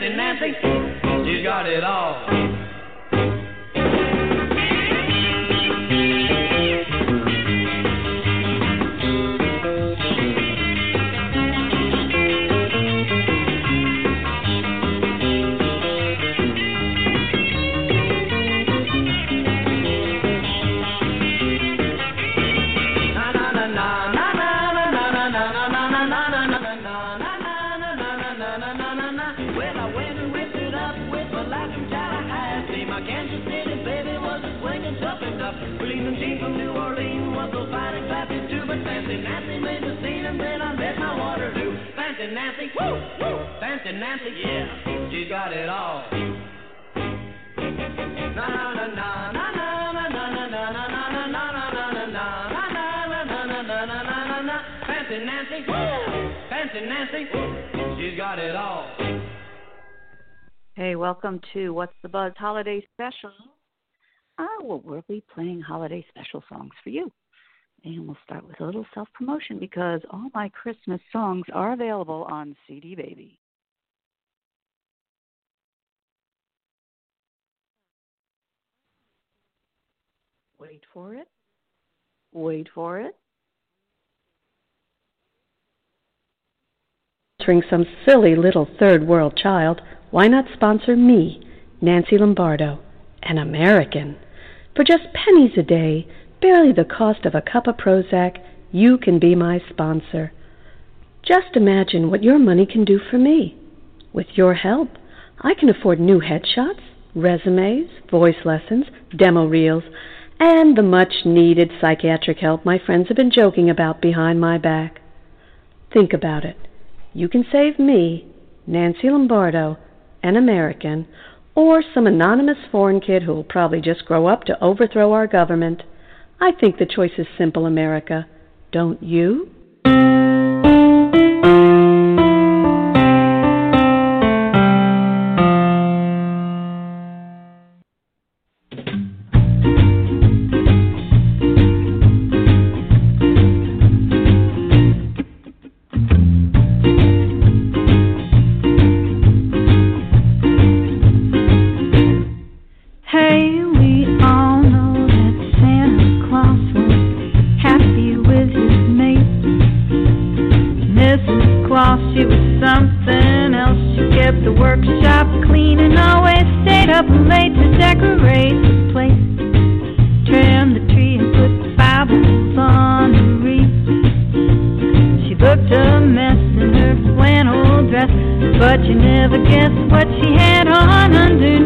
Nancy, Nancy, you got it all. uh, holiday special, uh, I will we'll be playing holiday special songs for you. And we'll start with a little self promotion because all my Christmas songs are available on CD Baby. Wait for it. Wait for it. Featuring some silly little third world child, why not sponsor me? Nancy Lombardo, an American. For just pennies a day, barely the cost of a cup of Prozac, you can be my sponsor. Just imagine what your money can do for me. With your help, I can afford new headshots, resumes, voice lessons, demo reels, and the much needed psychiatric help my friends have been joking about behind my back. Think about it. You can save me, Nancy Lombardo, an American, or some anonymous foreign kid who will probably just grow up to overthrow our government. I think the choice is simple, America. Don't you? But you never guess what she had on under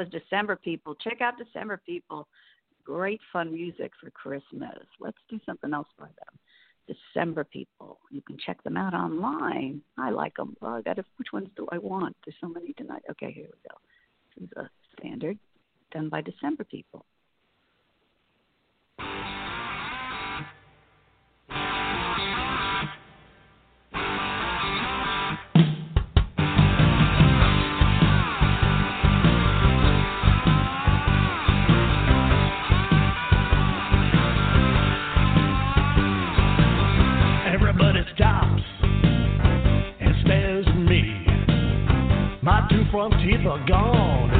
was December People. Check out December People. Great fun music for Christmas. Let's do something else by them. December People. You can check them out online. I like them. Well, I got to, which ones do I want? There's so many tonight. Okay, here we go. This is a standard done by December People. frontiers are gone.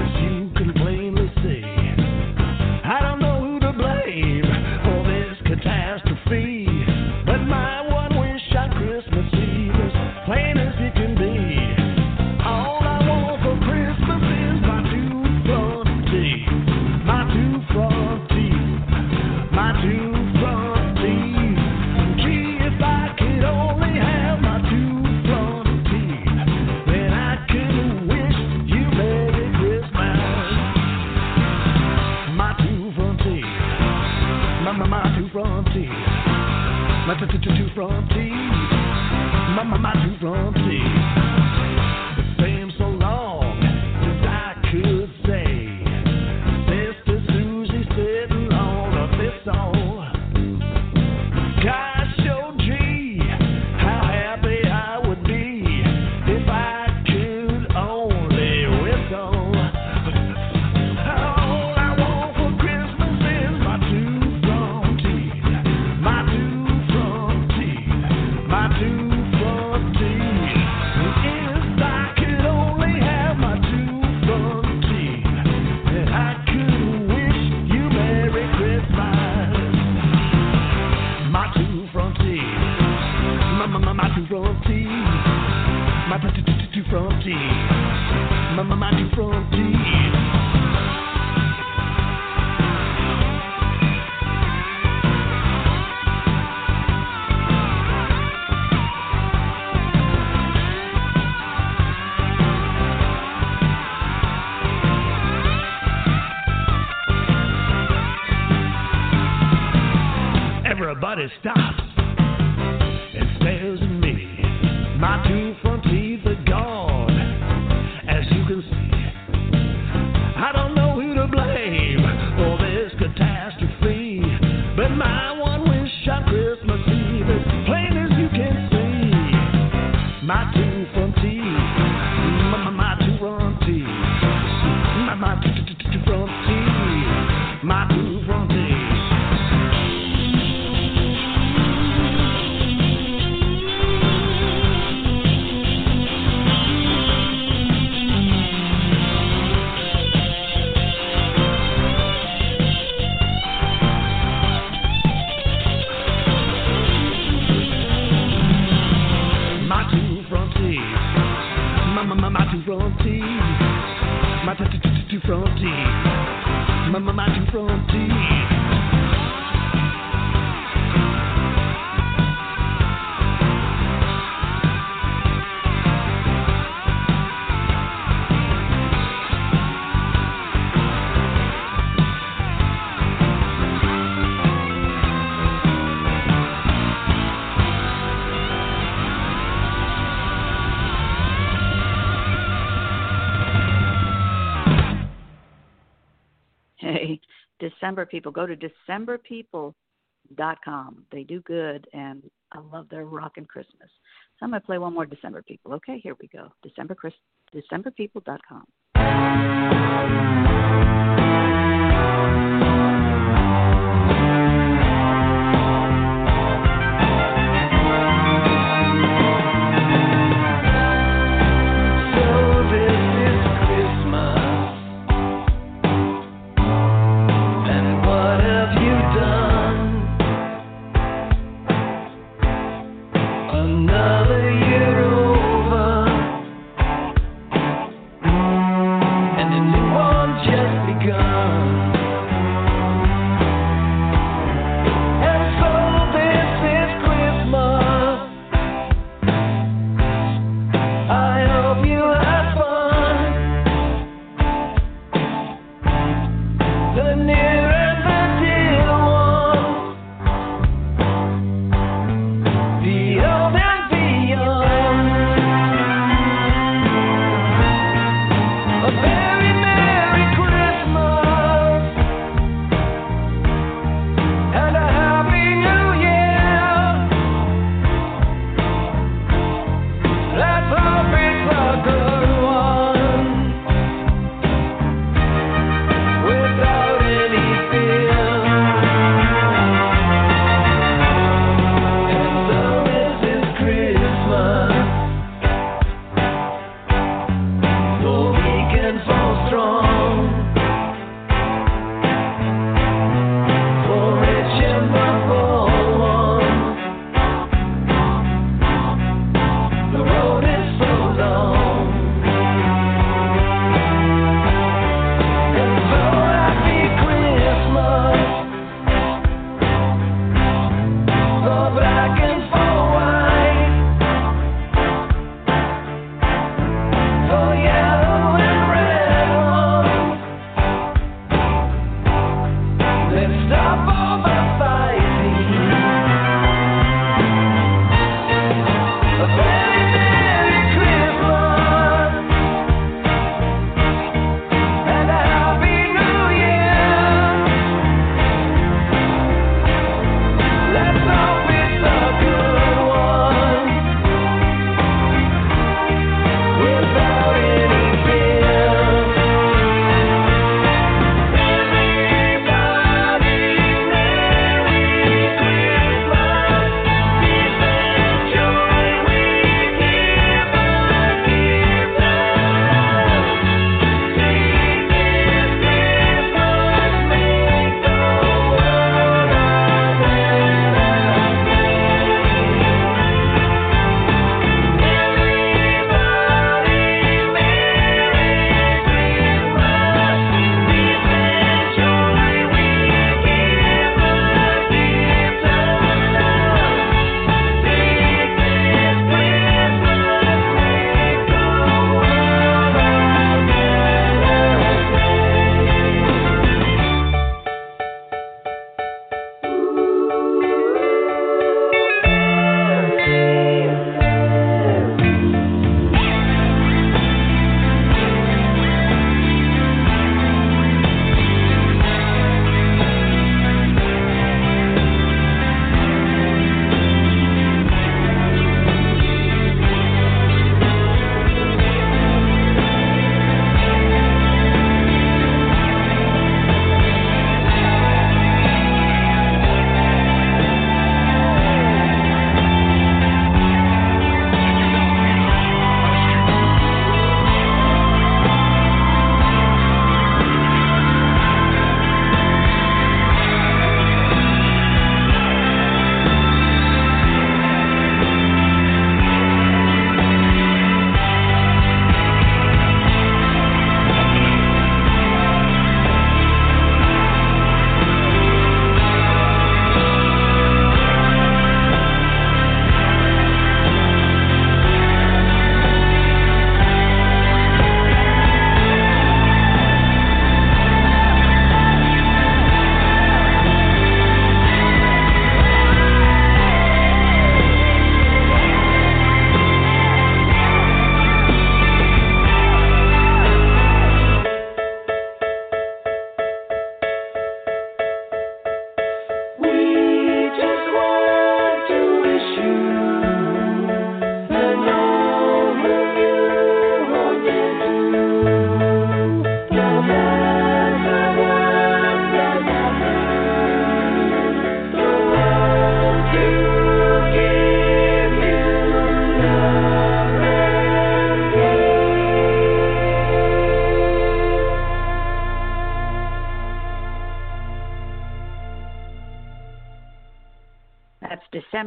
December People. Go to DecemberPeople.com. They do good, and I love their rockin' Christmas. So I'm going to play one more December People. Okay, here we go. December, Decemberpeople.com.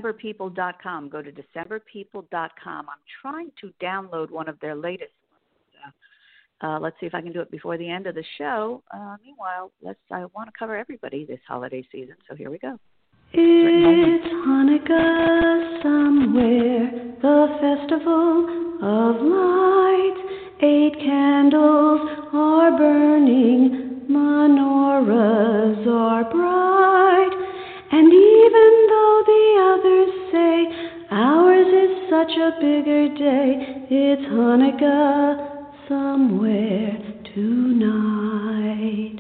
DecemberPeople.com. Go to DecemberPeople.com. I'm trying to download one of their latest ones. Uh, uh, let's see if I can do it before the end of the show. Uh, meanwhile, let's. I want to cover everybody this holiday season, so here we go. It's Hanukkah somewhere, the festival of lights. Eight candles are burning, menorahs are bright. And even though the others say ours is such a bigger day, it's Hanukkah somewhere tonight.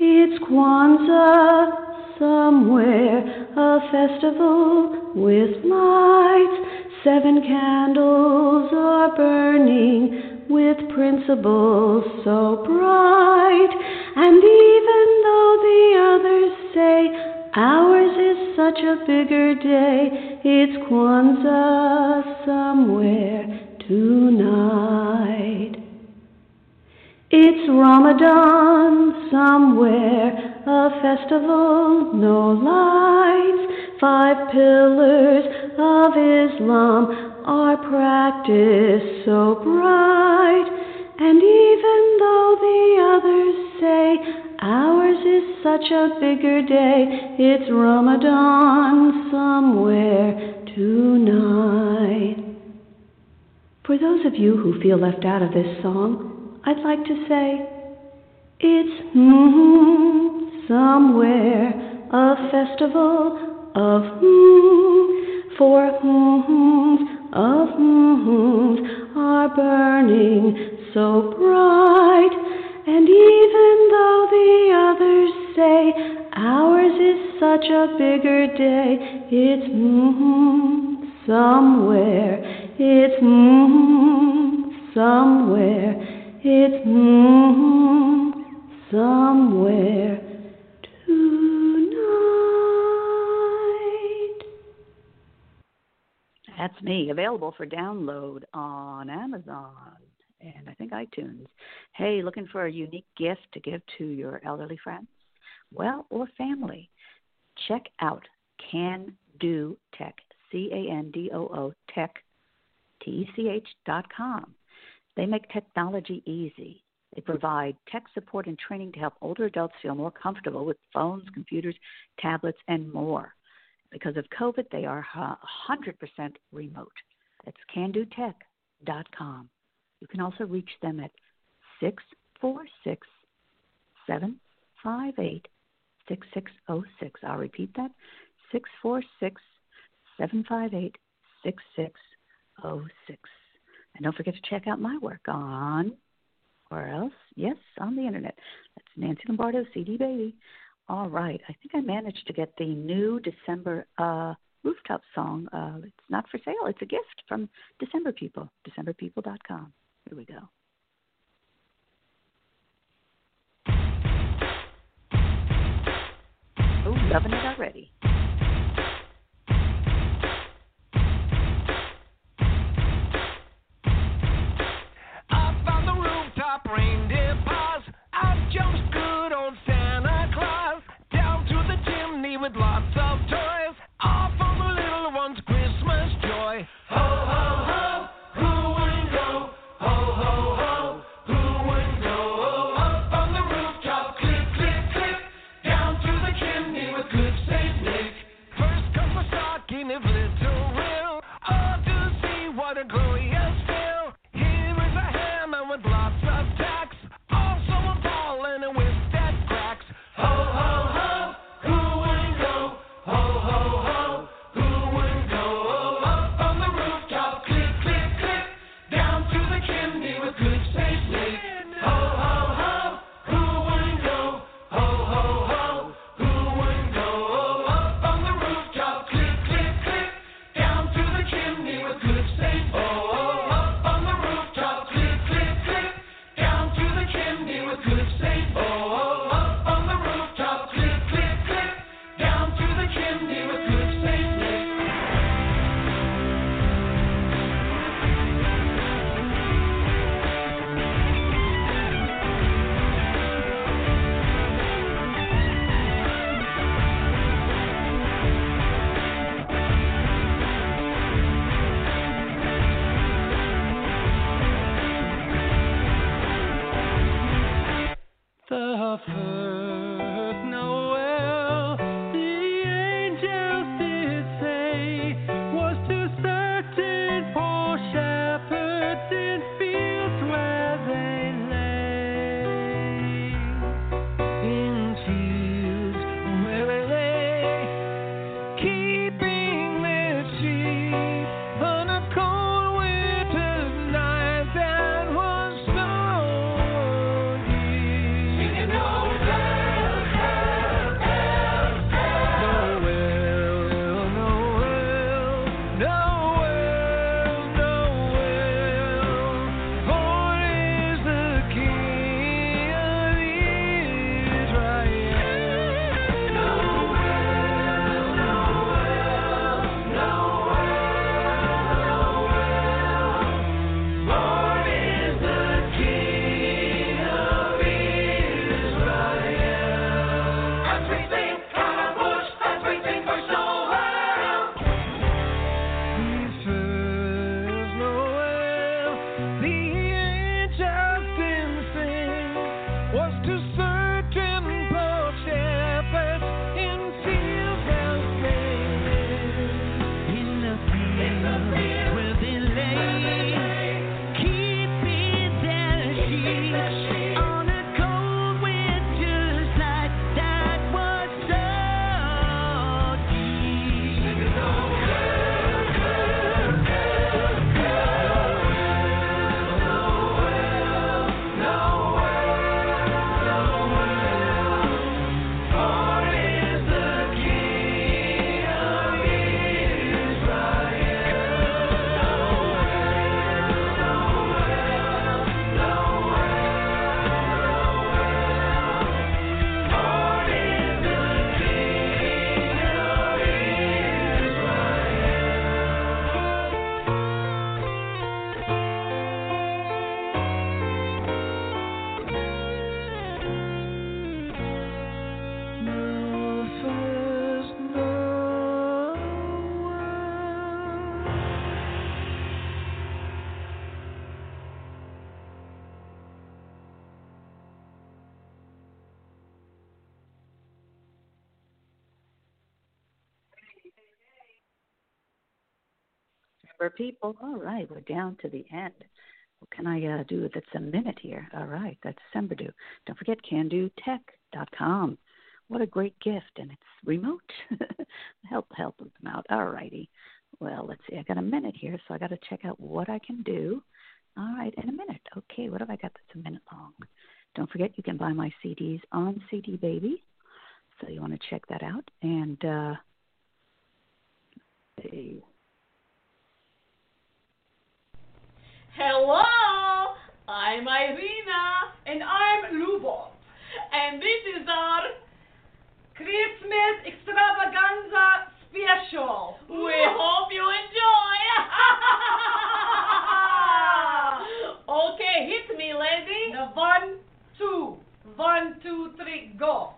It's Kwanzaa somewhere, a festival with lights. Seven candles are burning with principles so bright. And even though the others say ours is such a bigger day, it's Kwanzaa somewhere tonight. It's Ramadan somewhere, a festival, no lights. Five pillars of Islam are practiced so bright. And even though the others say ours is such a bigger day, it's Ramadan somewhere tonight. For those of you who feel left out of this song, I'd like to say it's mm, somewhere a festival of mm, for mm, of mm, are burning so bright, and even though the others say ours is such a bigger day, it's mm, somewhere, it's mm, somewhere. It's mm, somewhere tonight. That's me. Available for download on Amazon and I think iTunes. Hey, looking for a unique gift to give to your elderly friends? Well, or family. Check out Can Do Tech, C A N D O O Tech, T E C H dot com. They make technology easy. They provide tech support and training to help older adults feel more comfortable with phones, computers, tablets, and more. Because of COVID, they are 100% remote. That's candootech.com. You can also reach them at 646 758 6606. I'll repeat that 646 758 6606. And don't forget to check out my work on, or else, yes, on the internet. That's Nancy Lombardo, CD Baby. All right, I think I managed to get the new December uh, rooftop song. Uh, it's not for sale, it's a gift from December People, decemberpeople.com. Here we go. Oh, loving it already. December, people. All right, we're down to the end. What can I uh, do that's a minute here? All right, that's December do. Don't forget candootech.com. What a great gift, and it's remote. help help them out. All righty. Well, let's see. I got a minute here, so I got to check out what I can do. All right, in a minute. Okay, what have I got that's a minute long? Don't forget you can buy my CDs on CD Baby. So you want to check that out. And uh see. Hello, I'm Irina, and I'm Lubov, and this is our Christmas extravaganza special. We hope you enjoy. okay, hit me, lady. The one, two, one, two, three, go.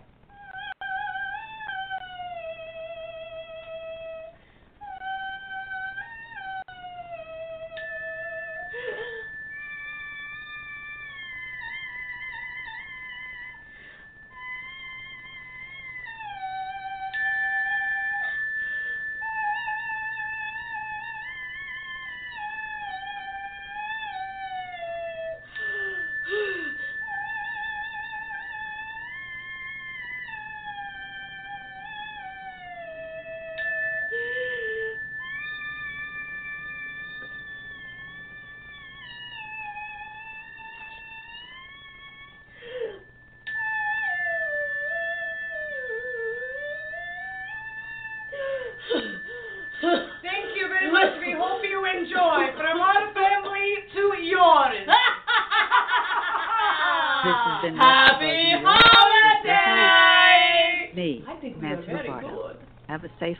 Enjoy. From our family to yours. This has been Happy Buzz Buzz holidays. Me, I think we are Nancy very good. Have a safe